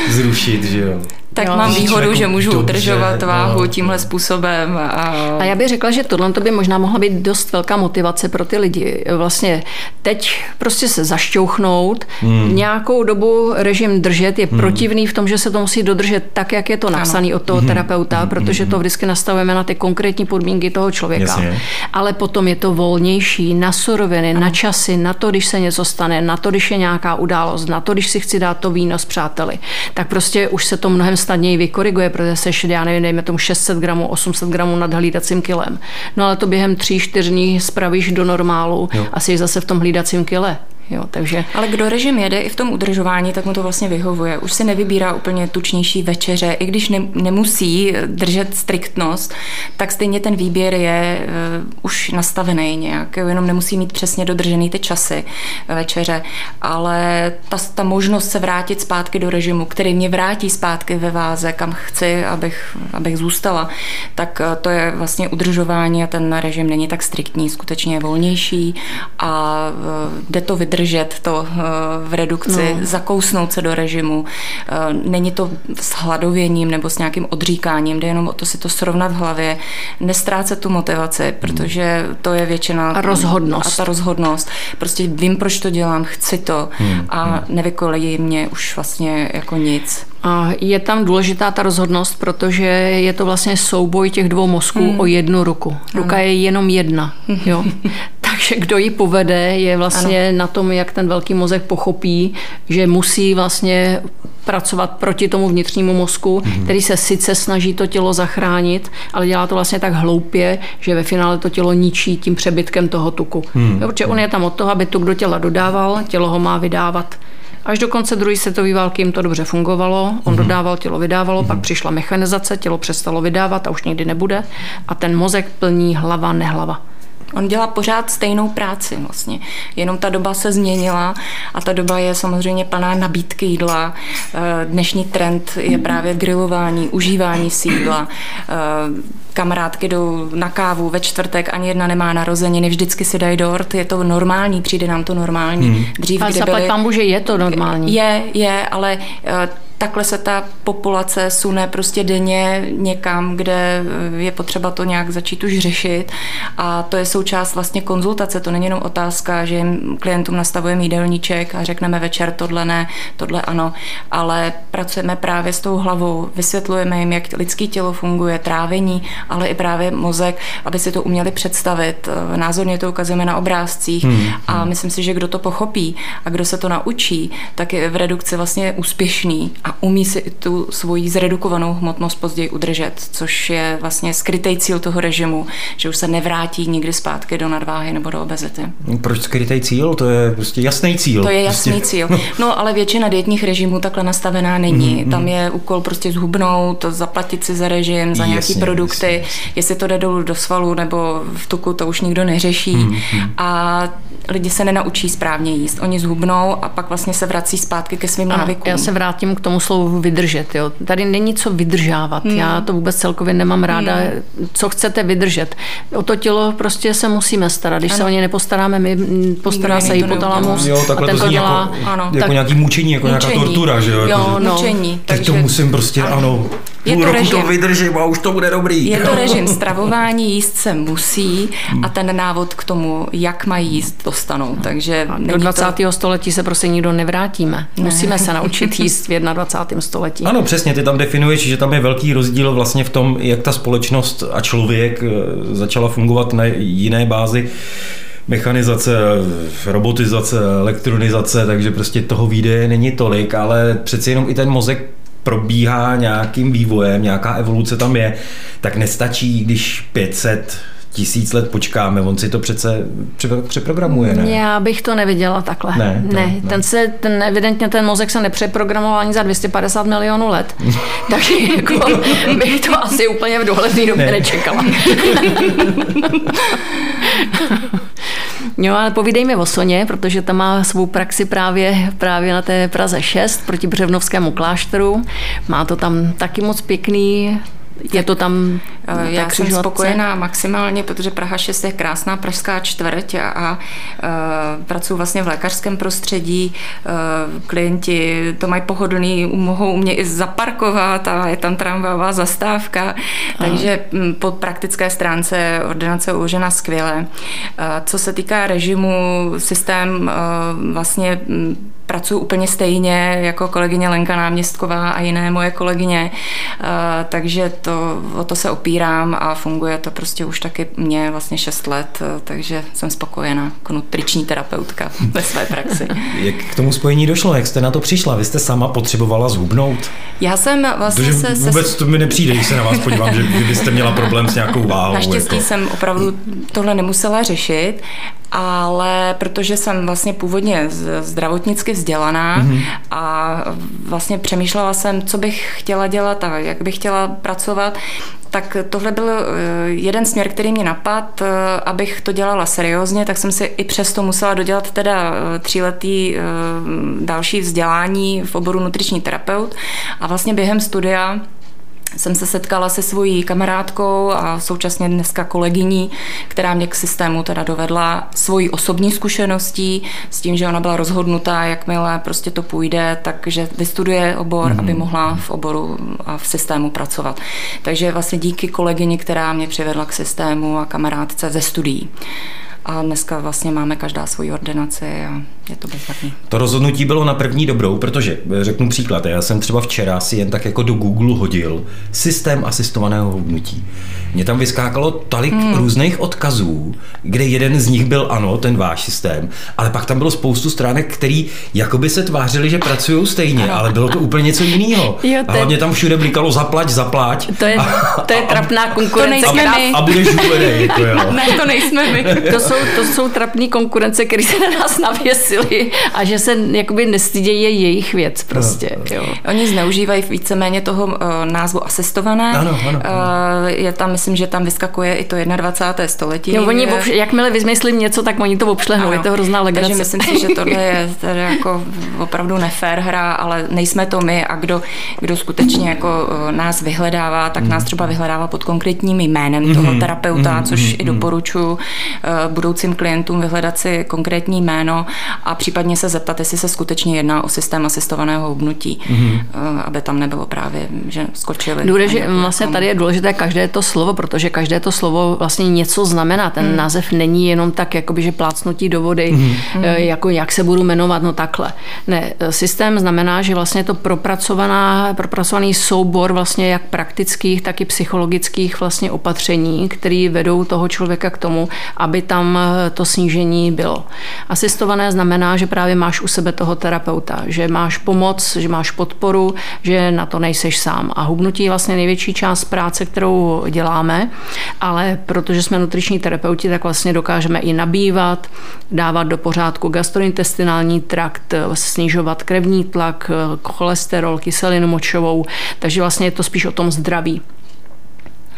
zrušit, že jo tak jo. mám výhodu, že můžu dobře, udržovat váhu no. tímhle způsobem. A... a já bych řekla, že tohle to by možná mohla být dost velká motivace pro ty lidi. Vlastně teď prostě se zašťouchnout, hmm. nějakou dobu režim držet je hmm. protivný v tom, že se to musí dodržet tak, jak je to napsané od toho hmm. terapeuta, hmm. protože to vždycky nastavujeme na ty konkrétní podmínky toho člověka. Jasně. Ale potom je to volnější na suroviny, ano. na časy, na to, když se něco stane, na to, když je nějaká událost, na to, když si chci dát to víno s přáteli. Tak prostě už se to mnohem snadněji vykoriguje, protože seš, já nevím, dejme tomu 600 gramů, 800 gramů nad hlídacím kilem. No ale to během 3-4 dní spravíš do normálu jo. a jsi zase v tom hlídacím kile. Jo, takže... Ale kdo režim jede i v tom udržování, tak mu to vlastně vyhovuje. Už si nevybírá úplně tučnější večeře, i když ne, nemusí držet striktnost, tak stejně ten výběr je uh, už nastavený nějak, jenom nemusí mít přesně dodržený ty časy večeře, ale ta, ta možnost se vrátit zpátky do režimu, který mě vrátí zpátky ve váze, kam chci, abych, abych zůstala, tak uh, to je vlastně udržování a ten režim není tak striktní, skutečně je volnější a uh, jde to vydržet vydržet to eh, v redukci, no. zakousnout se do režimu. Eh, není to s hladověním nebo s nějakým odříkáním, jde jenom o to si to srovnat v hlavě, nestrácet tu motivaci, protože to je většina... A rozhodnost. A ta rozhodnost. Prostě vím, proč to dělám, chci to hmm. a hmm. nevykolejí mě už vlastně jako nic. A je tam důležitá ta rozhodnost, protože je to vlastně souboj těch dvou mozků hmm. o jednu ruku. Ruka ano. je jenom jedna. Jo? Takže kdo ji povede, je vlastně ano. na tom, jak ten velký mozek pochopí, že musí vlastně pracovat proti tomu vnitřnímu mozku, hmm. který se sice snaží to tělo zachránit, ale dělá to vlastně tak hloupě, že ve finále to tělo ničí tím přebytkem toho tuku. Hmm. Jo, protože on je tam od toho, aby tuk do těla dodával, tělo ho má vydávat. Až do konce druhé světové války jim to dobře fungovalo. On mm-hmm. dodával, tělo vydávalo, mm-hmm. pak přišla mechanizace, tělo přestalo vydávat a už nikdy nebude. A ten mozek plní hlava, nehlava. On dělá pořád stejnou práci vlastně, jenom ta doba se změnila a ta doba je samozřejmě plná nabídky jídla. Eh, dnešní trend je právě grilování, užívání sídla. Eh, kamarádky jdou na kávu ve čtvrtek, ani jedna nemá narozeniny, vždycky si dají dort, je to normální, přijde nám to normální. Hmm. Dřív, a kdy byly... pán že je to normální. Je, je, ale eh, takhle se ta populace sune prostě denně někam, kde eh, je potřeba to nějak začít už řešit a to je součást vlastně konzultace, to není jenom otázka, že jim klientům nastavujeme jídelníček a řekneme večer tohle ne, tohle ano, ale pracujeme právě s tou hlavou, vysvětlujeme jim, jak lidské tělo funguje, trávení ale i právě mozek, aby si to uměli představit. Názorně to ukazujeme na obrázcích hmm. a hmm. myslím si, že kdo to pochopí a kdo se to naučí, tak je v redukci vlastně úspěšný a umí si tu svoji zredukovanou hmotnost později udržet, což je vlastně skrytý cíl toho režimu, že už se nevrátí nikdy zpátky do nadváhy nebo do obezity. Proč skrytý cíl? To je prostě jasný cíl. To je jasný prostě. cíl. No ale většina dietních režimů takhle nastavená není. Mm, Tam je úkol prostě zhubnout, zaplatit si za režim, za nějaké produkty. Jasně. Jestli to jde dolů do svalu nebo v tuku, to už nikdo neřeší. Mm, mm. A lidi se nenaučí správně jíst. Oni zhubnou a pak vlastně se vrací zpátky ke svým návykům. Já se vrátím k tomu slovu vydržet. Jo. Tady není co vydržávat. Hmm. Já to vůbec celkově nemám ráda. Hmm. Co chcete vydržet? O to tělo prostě se musíme starat. Když ano. se o ně nepostaráme, my postará Nikdy se hypotalamus. Jo, takhle a ten to, to dělá. Jako, ano. jako tak, nějaký mučení, jako mučení. nějaká tortura. Že jo, jo jako, no. mučení. Tak to musím prostě, ano, ano je to roku režim. to vydržím a už to bude dobrý. Je to režim stravování, jíst se musí a ten návod k tomu, jak mají jíst, dostanou. Takže do 20. To... století se prostě nikdo nevrátíme. Ne. Musíme se naučit jíst v 21. století. Ano, přesně, ty tam definuješ, že tam je velký rozdíl vlastně v tom, jak ta společnost a člověk eh, začala fungovat na jiné bázi mechanizace, robotizace, elektronizace, takže prostě toho výdeje není tolik, ale přeci jenom i ten mozek probíhá nějakým vývojem, nějaká evoluce tam je, tak nestačí, když 500 tisíc let počkáme, on si to přece přeprogramuje, ne? Já bych to neviděla takhle. Ne, ne, ne. Ten, se, ten evidentně ten mozek se nepřeprogramoval ani za 250 milionů let, takže jako bych to asi úplně v dohledné době ne. nečekala. Jo, ale povídej mi o Soně, protože ta má svou praxi právě, právě na té Praze 6 proti Břevnovskému klášteru. Má to tam taky moc pěkný, je to tam eh, Já jsem spokojená maximálně, protože Praha 6 je krásná pražská čtvrť a, a uh, pracuji vlastně v lékařském prostředí. Klienti to mají pohodlný, mohou mě i zaparkovat a je tam tramvajová zastávka, Aha. takže hm, po praktické stránce ordinace uložena skvěle. Co se týká režimu, systém vlastně hm, pracuji úplně stejně jako kolegyně Lenka Náměstková a jiné moje kolegyně, takže to, o to se opírám a funguje to prostě už taky mě vlastně 6 let, takže jsem spokojená jako nutriční terapeutka ve své praxi. Jak k tomu spojení došlo? Jak jste na to přišla? Vy jste sama potřebovala zhubnout? Já jsem vlastně Protože se... Vůbec to mi nepřijde, když se na vás podívám, že byste měla problém s nějakou váhou. Naštěstí jako... jsem opravdu tohle nemusela řešit ale protože jsem vlastně původně zdravotnicky vzdělaná mm-hmm. a vlastně přemýšlela jsem, co bych chtěla dělat a jak bych chtěla pracovat, tak tohle byl eh, jeden směr, který mě napad, eh, abych to dělala seriózně, tak jsem si i přesto musela dodělat teda eh, tříletý další vzdělání v oboru nutriční terapeut a vlastně během studia jsem se setkala se svojí kamarádkou a současně dneska kolegyní, která mě k systému teda dovedla svojí osobní zkušeností s tím, že ona byla rozhodnutá, jakmile prostě to půjde, takže vystuduje obor, mm-hmm. aby mohla v oboru a v systému pracovat. Takže vlastně díky kolegyni, která mě přivedla k systému a kamarádce ze studií. A dneska vlastně máme každá svoji ordinaci a je to bezvadný. To rozhodnutí bylo na první dobrou, protože řeknu příklad, já jsem třeba včera si jen tak jako do Google hodil systém asistovaného hubnutí. Mně tam vyskákalo tolik hmm. různých odkazů, kde jeden z nich byl ano, ten váš systém, ale pak tam bylo spoustu stránek, který jakoby se tvářili, že pracují stejně, ano. ale bylo to úplně něco jiného. Jo, a hlavně tam všude blikalo zaplať, zaplať. To je, to je trapná konkurence. To nejsme my. A, a budeš jako jo. Ne, to nejsme my. To jsou, to jsou trapní konkurence, které se na nás navěsily a že se jakoby nestydějí je jejich věc prostě. No, jo. Oni zneužívají víceméně toho uh, názvu asistované. Ano, ano, ano. Uh, je tam myslím, že tam vyskakuje i to 21. století. Jo, oni obš- jakmile vymyslí něco, tak oni to obšlehnou, je to hrozná legrace. Takže myslím si, že tohle je tady jako opravdu nefér hra, ale nejsme to my a kdo, kdo skutečně jako eh, nás vyhledává, tak mm. nás třeba vyhledává pod konkrétním jménem mm. toho terapeuta, mm. což mm. i doporučuji uh, budoucím klientům vyhledat si konkrétní jméno a případně se zeptat, jestli se skutečně jedná o systém asistovaného hubnutí, mm-hmm. aby tam nebylo právě, že skočili. Důležitě, vlastně tady je důležité každé to slovo, protože každé to slovo vlastně něco znamená. Ten mm. název není jenom tak, jakoby, že plácnutí do vody, mm. jako jak se budu jmenovat, no takhle. Ne, systém znamená, že vlastně to propracovaná, propracovaný soubor vlastně jak praktických, tak i psychologických vlastně opatření, které vedou toho člověka k tomu, aby tam eh, to snížení bylo. Asistované znamená, že právě máš u sebe toho terapeuta, že máš pomoc, že máš podporu, že na to nejseš sám. A hubnutí je vlastně největší část práce, kterou děláme, ale protože jsme nutriční terapeuti, tak vlastně dokážeme i nabývat, dávat do pořádku gastrointestinální trakt, snižovat krevní tlak, cholesterol, kyselinu močovou, takže vlastně je to spíš o tom zdraví.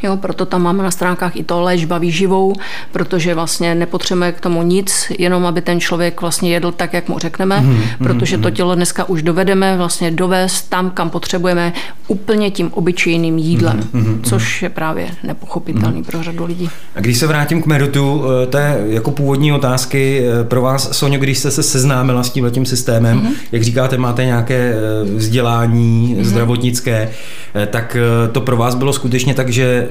Jo, proto tam máme na stránkách i to léčba výživou, protože vlastně nepotřebujeme k tomu nic, jenom aby ten člověk vlastně jedl tak, jak mu řekneme, mm-hmm. protože to tělo dneska už dovedeme vlastně dovést tam, kam potřebujeme úplně tím obyčejným jídlem, mm-hmm. což je právě nepochopitelný mm-hmm. pro řadu lidí. A když se vrátím k Merutu, eh, té jako původní otázky eh, pro vás, Sonio, když jste se seznámila s tímhletím systémem, mm-hmm. jak říkáte, máte nějaké eh, vzdělání mm-hmm. zdravotnické, tak to pro vás bylo skutečně tak, že Mm,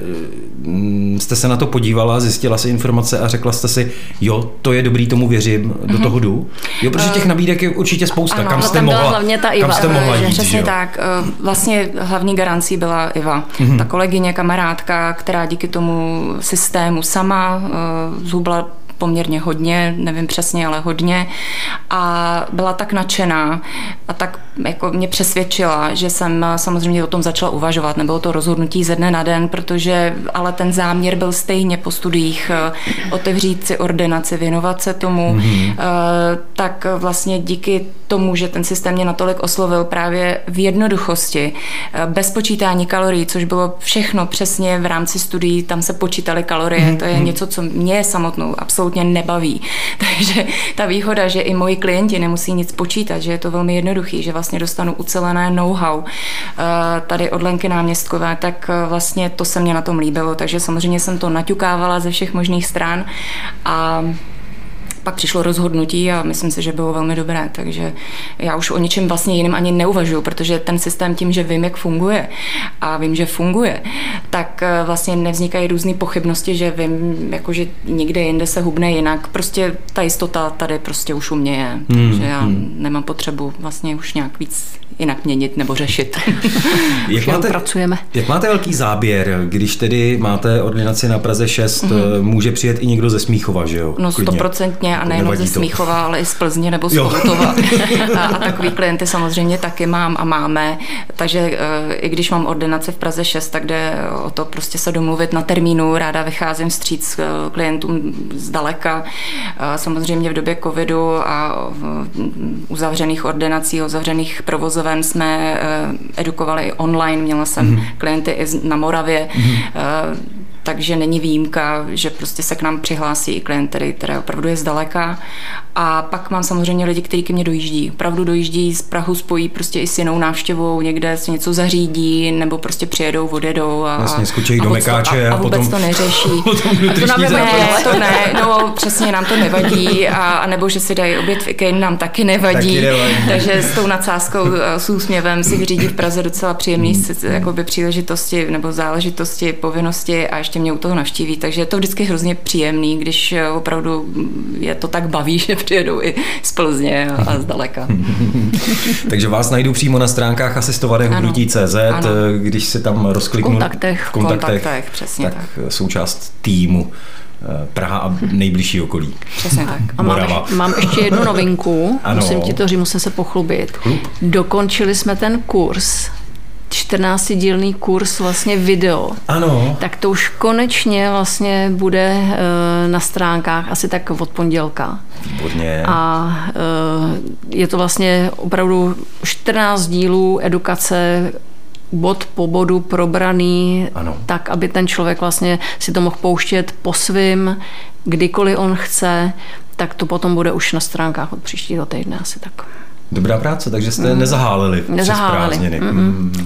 jste se na to podívala, zjistila si informace a řekla jste si, jo, to je dobrý, tomu věřím, do mhm. toho jdu? Jo, protože těch nabídek je určitě spousta. Ano, kam jste mohla, hlavně ta Iva. Kam jste mohla jít, Přesně jo? tak. Eh, vlastně hlavní garancí byla Iva. Mm-hmm. Ta kolegyně, kamarádka, která díky tomu systému sama eh, zhubla poměrně hodně, nevím přesně, ale hodně. A byla tak nadšená a tak jako mě přesvědčila, že jsem samozřejmě o tom začala uvažovat. Nebylo to rozhodnutí ze dne na den, protože ale ten záměr byl stejně po studiích eh, otevřít si ordinaci, věnovat se tomu. Mm-hmm. Tak vlastně díky tomu, že ten systém mě natolik oslovil právě v jednoduchosti, eh, bez počítání kalorií, což bylo všechno přesně v rámci studií, tam se počítaly kalorie, mm-hmm. to je mhm. něco, co mě samotnou absolutně absolutně nebaví. Takže ta výhoda, že i moji klienti nemusí nic počítat, že je to velmi jednoduchý, že vlastně dostanu ucelené know-how eh, tady od Lenky náměstkové, tak eh, vlastně to se mě na tom líbilo. Takže samozřejmě jsem to naťukávala ze všech možných stran a pak přišlo rozhodnutí a myslím si, že bylo velmi dobré, takže já už o ničem vlastně jiném ani neuvažuji, protože ten systém tím, že vím, jak funguje a vím, že funguje, tak eh, vlastně nevznikají různé pochybnosti, že vím, jako, že někde jinde se hubne jinak. Prostě ta jistota tady prostě už u mě je, hmm, takže já hmm. nemám potřebu vlastně už nějak víc jinak měnit nebo řešit. jak, máte, pracujeme. jak máte velký záběr, když tedy máte ordinaci na Praze 6, mm-hmm. může přijet i někdo ze Smíchova, že jo? No stoprocentně a nejenom ze Smíchova, ale i z Plzně nebo z Chomutova. a, a takový klienty samozřejmě taky mám a máme, takže eh, i když mám ordinaci v Praze 6, tak jde o to prostě se domluvit na termínu, ráda vycházím vstříc eh, klientům zdaleka. Samozřejmě v době covidu a uzavřených ordinací, uzavřených provozů provozoven jsme eh, edukovali online, měla jsem mm-hmm. klienty i na Moravě, mm-hmm takže není výjimka, že prostě se k nám přihlásí i klient, který, který opravdu je zdaleka. A pak mám samozřejmě lidi, kteří ke mně dojíždí. Opravdu dojíždí z Prahu, spojí prostě i s jinou návštěvou, někde se něco zařídí, nebo prostě přijedou, odjedou a, Jasně, skočí do mekáče a, a, vůbec potom, to neřeší. a to nám ne, to ne, no přesně nám to nevadí, a, a nebo že si dají oběd v IKEA, nám taky nevadí. Taky nevadí. Takže s tou nadsázkou, s úsměvem si vyřídí v Praze docela příjemný jakoby příležitosti nebo záležitosti, povinnosti a ještě mě u toho navštíví, takže je to vždycky hrozně příjemný, když opravdu je to tak baví, že přijedou i z Plzně a, zdaleka. takže vás najdu přímo na stránkách asistovaného hnutí CZ, když se tam rozkliknu v kontaktech, v kontaktech, kontaktech přesně tak, tak součást týmu. Eh, Praha a nejbližší okolí. Přesně tak. A mám, mám ještě jednu novinku, ano. musím ti to říct, musím se pochlubit. Dokončili jsme ten kurz 14-dílný kurz vlastně video. Ano. Tak to už konečně vlastně bude eh, na stránkách asi tak od pondělka. Výborně. A eh, je to vlastně opravdu 14 dílů edukace bod po bodu probraný, ano. tak, aby ten člověk vlastně si to mohl pouštět po svým, kdykoliv on chce, tak to potom bude už na stránkách od příštího týdne asi tak. Dobrá práce, takže jste mm. nezaháleli, nezaháleli. přes prázdniny. Mm.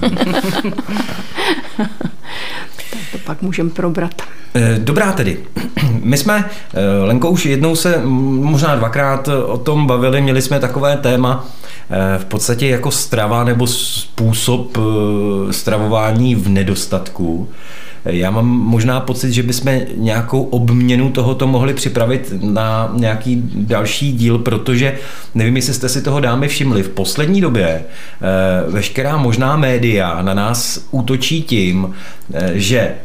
tak to pak můžeme probrat. Eh, dobrá tedy. My jsme, eh, Lenko, už jednou se, možná dvakrát o tom bavili, měli jsme takové téma, v podstatě jako strava nebo způsob stravování v nedostatku. Já mám možná pocit, že bychom nějakou obměnu tohoto mohli připravit na nějaký další díl, protože nevím, jestli jste si toho dámy všimli. V poslední době eh, veškerá možná média na nás útočí tím, eh, že eh,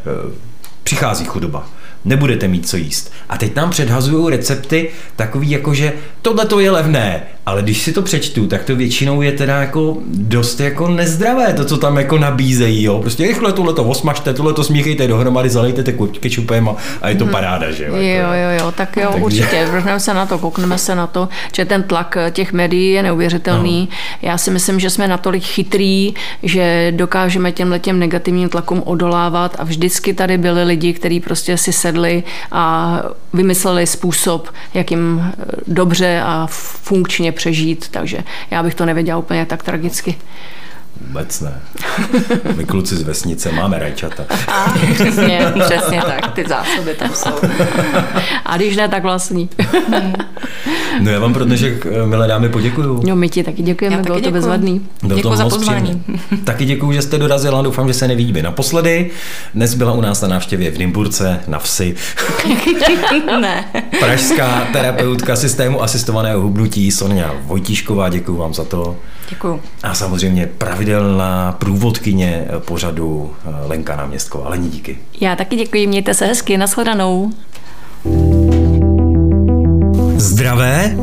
přichází chudoba nebudete mít co jíst. A teď nám předhazují recepty takový jako, že tohle to je levné, ale když si to přečtu, tak to většinou je teda jako dost jako nezdravé, to, co tam jako nabízejí, jo. Prostě rychle tohle to osmažte, tohle to smíchejte dohromady, zalejte kečupem a, a je to hmm. paráda, že jo. Jo, jako- jo, jo, tak jo, Takže... určitě, vrhneme se na to, koukneme se na to, že ten tlak těch médií je neuvěřitelný. No. Já si myslím, že jsme natolik chytrý, že dokážeme těmhle těm negativním tlakům odolávat a vždycky tady byli lidi, kteří prostě si sedli a vymysleli způsob, jak jim dobře a funkčně přežít, takže já bych to nevěděla úplně tak tragicky. Vůbec ne. My kluci z vesnice máme rajčata. A, přesně, přesně tak, ty zásoby tam jsou. A když ne, tak vlastní. No já vám pro dnešek, eh, milé dámy, poděkuju. No my ti taky děkujeme, já bylo taky to bezvadný. Děkuji za pozvání. Taky děkuji, že jste dorazila, doufám, že se nevidíme naposledy. Dnes byla u nás na návštěvě v Nymburce na vsi. ne. Pražská terapeutka systému asistovaného hubnutí Sonja Vojtíšková, děkuji vám za to. Děkuji. A samozřejmě pravidelná průvodkyně pořadu eh, Lenka Náměstková. Lení, díky. Já taky děkuji, mějte se hezky, nashledanou. Zdravé?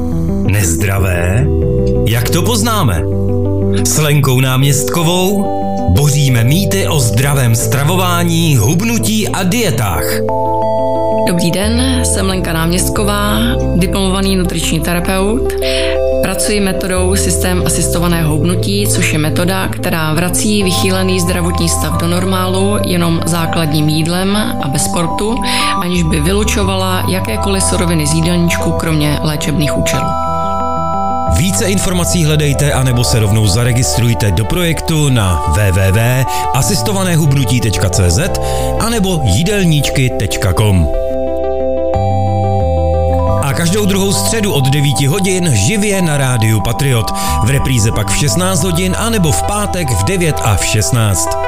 Nezdravé? Jak to poznáme? S Lenkou Náměstkovou boříme mýty o zdravém stravování, hubnutí a dietách. Dobrý den, jsem Lenka Náměstková, diplomovaný nutriční terapeut. Pracuji metodou systém asistovaného hubnutí, což je metoda, která vrací vychýlený zdravotní stav do normálu jenom základním jídlem a bez sportu, aniž by vylučovala jakékoliv suroviny z jídelníčku, kromě léčebných účelů. Více informací hledejte anebo se rovnou zaregistrujte do projektu na www.asistovanéhubnutí.cz anebo jídelníčky.com každou druhou středu od 9 hodin živě na rádiu Patriot. V repríze pak v 16 hodin a nebo v pátek v 9 a v 16.